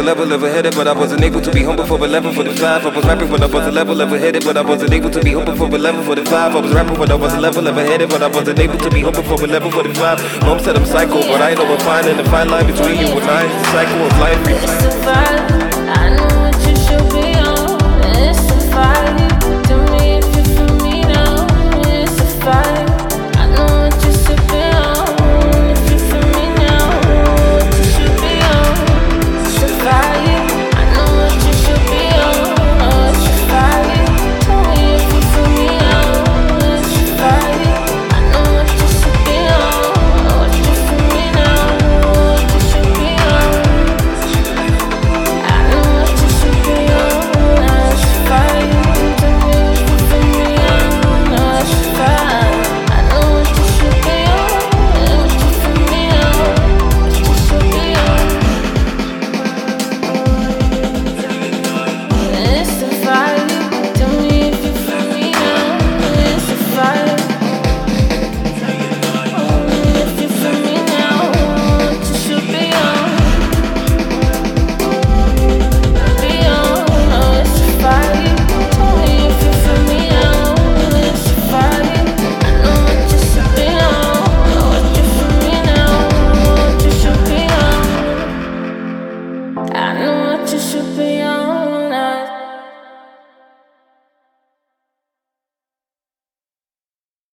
I a level level headed, but I wasn't able to be humble for 11 for the 5. I was rapping when I was a level level headed, but I wasn't able to be humble for 11 for the 5. I was rapping when I was a level level headed, but I wasn't able to be humble for 11 for the 5. Mom said I'm psycho, but I know I'm fine the fine line between you and I. It's the cycle of life.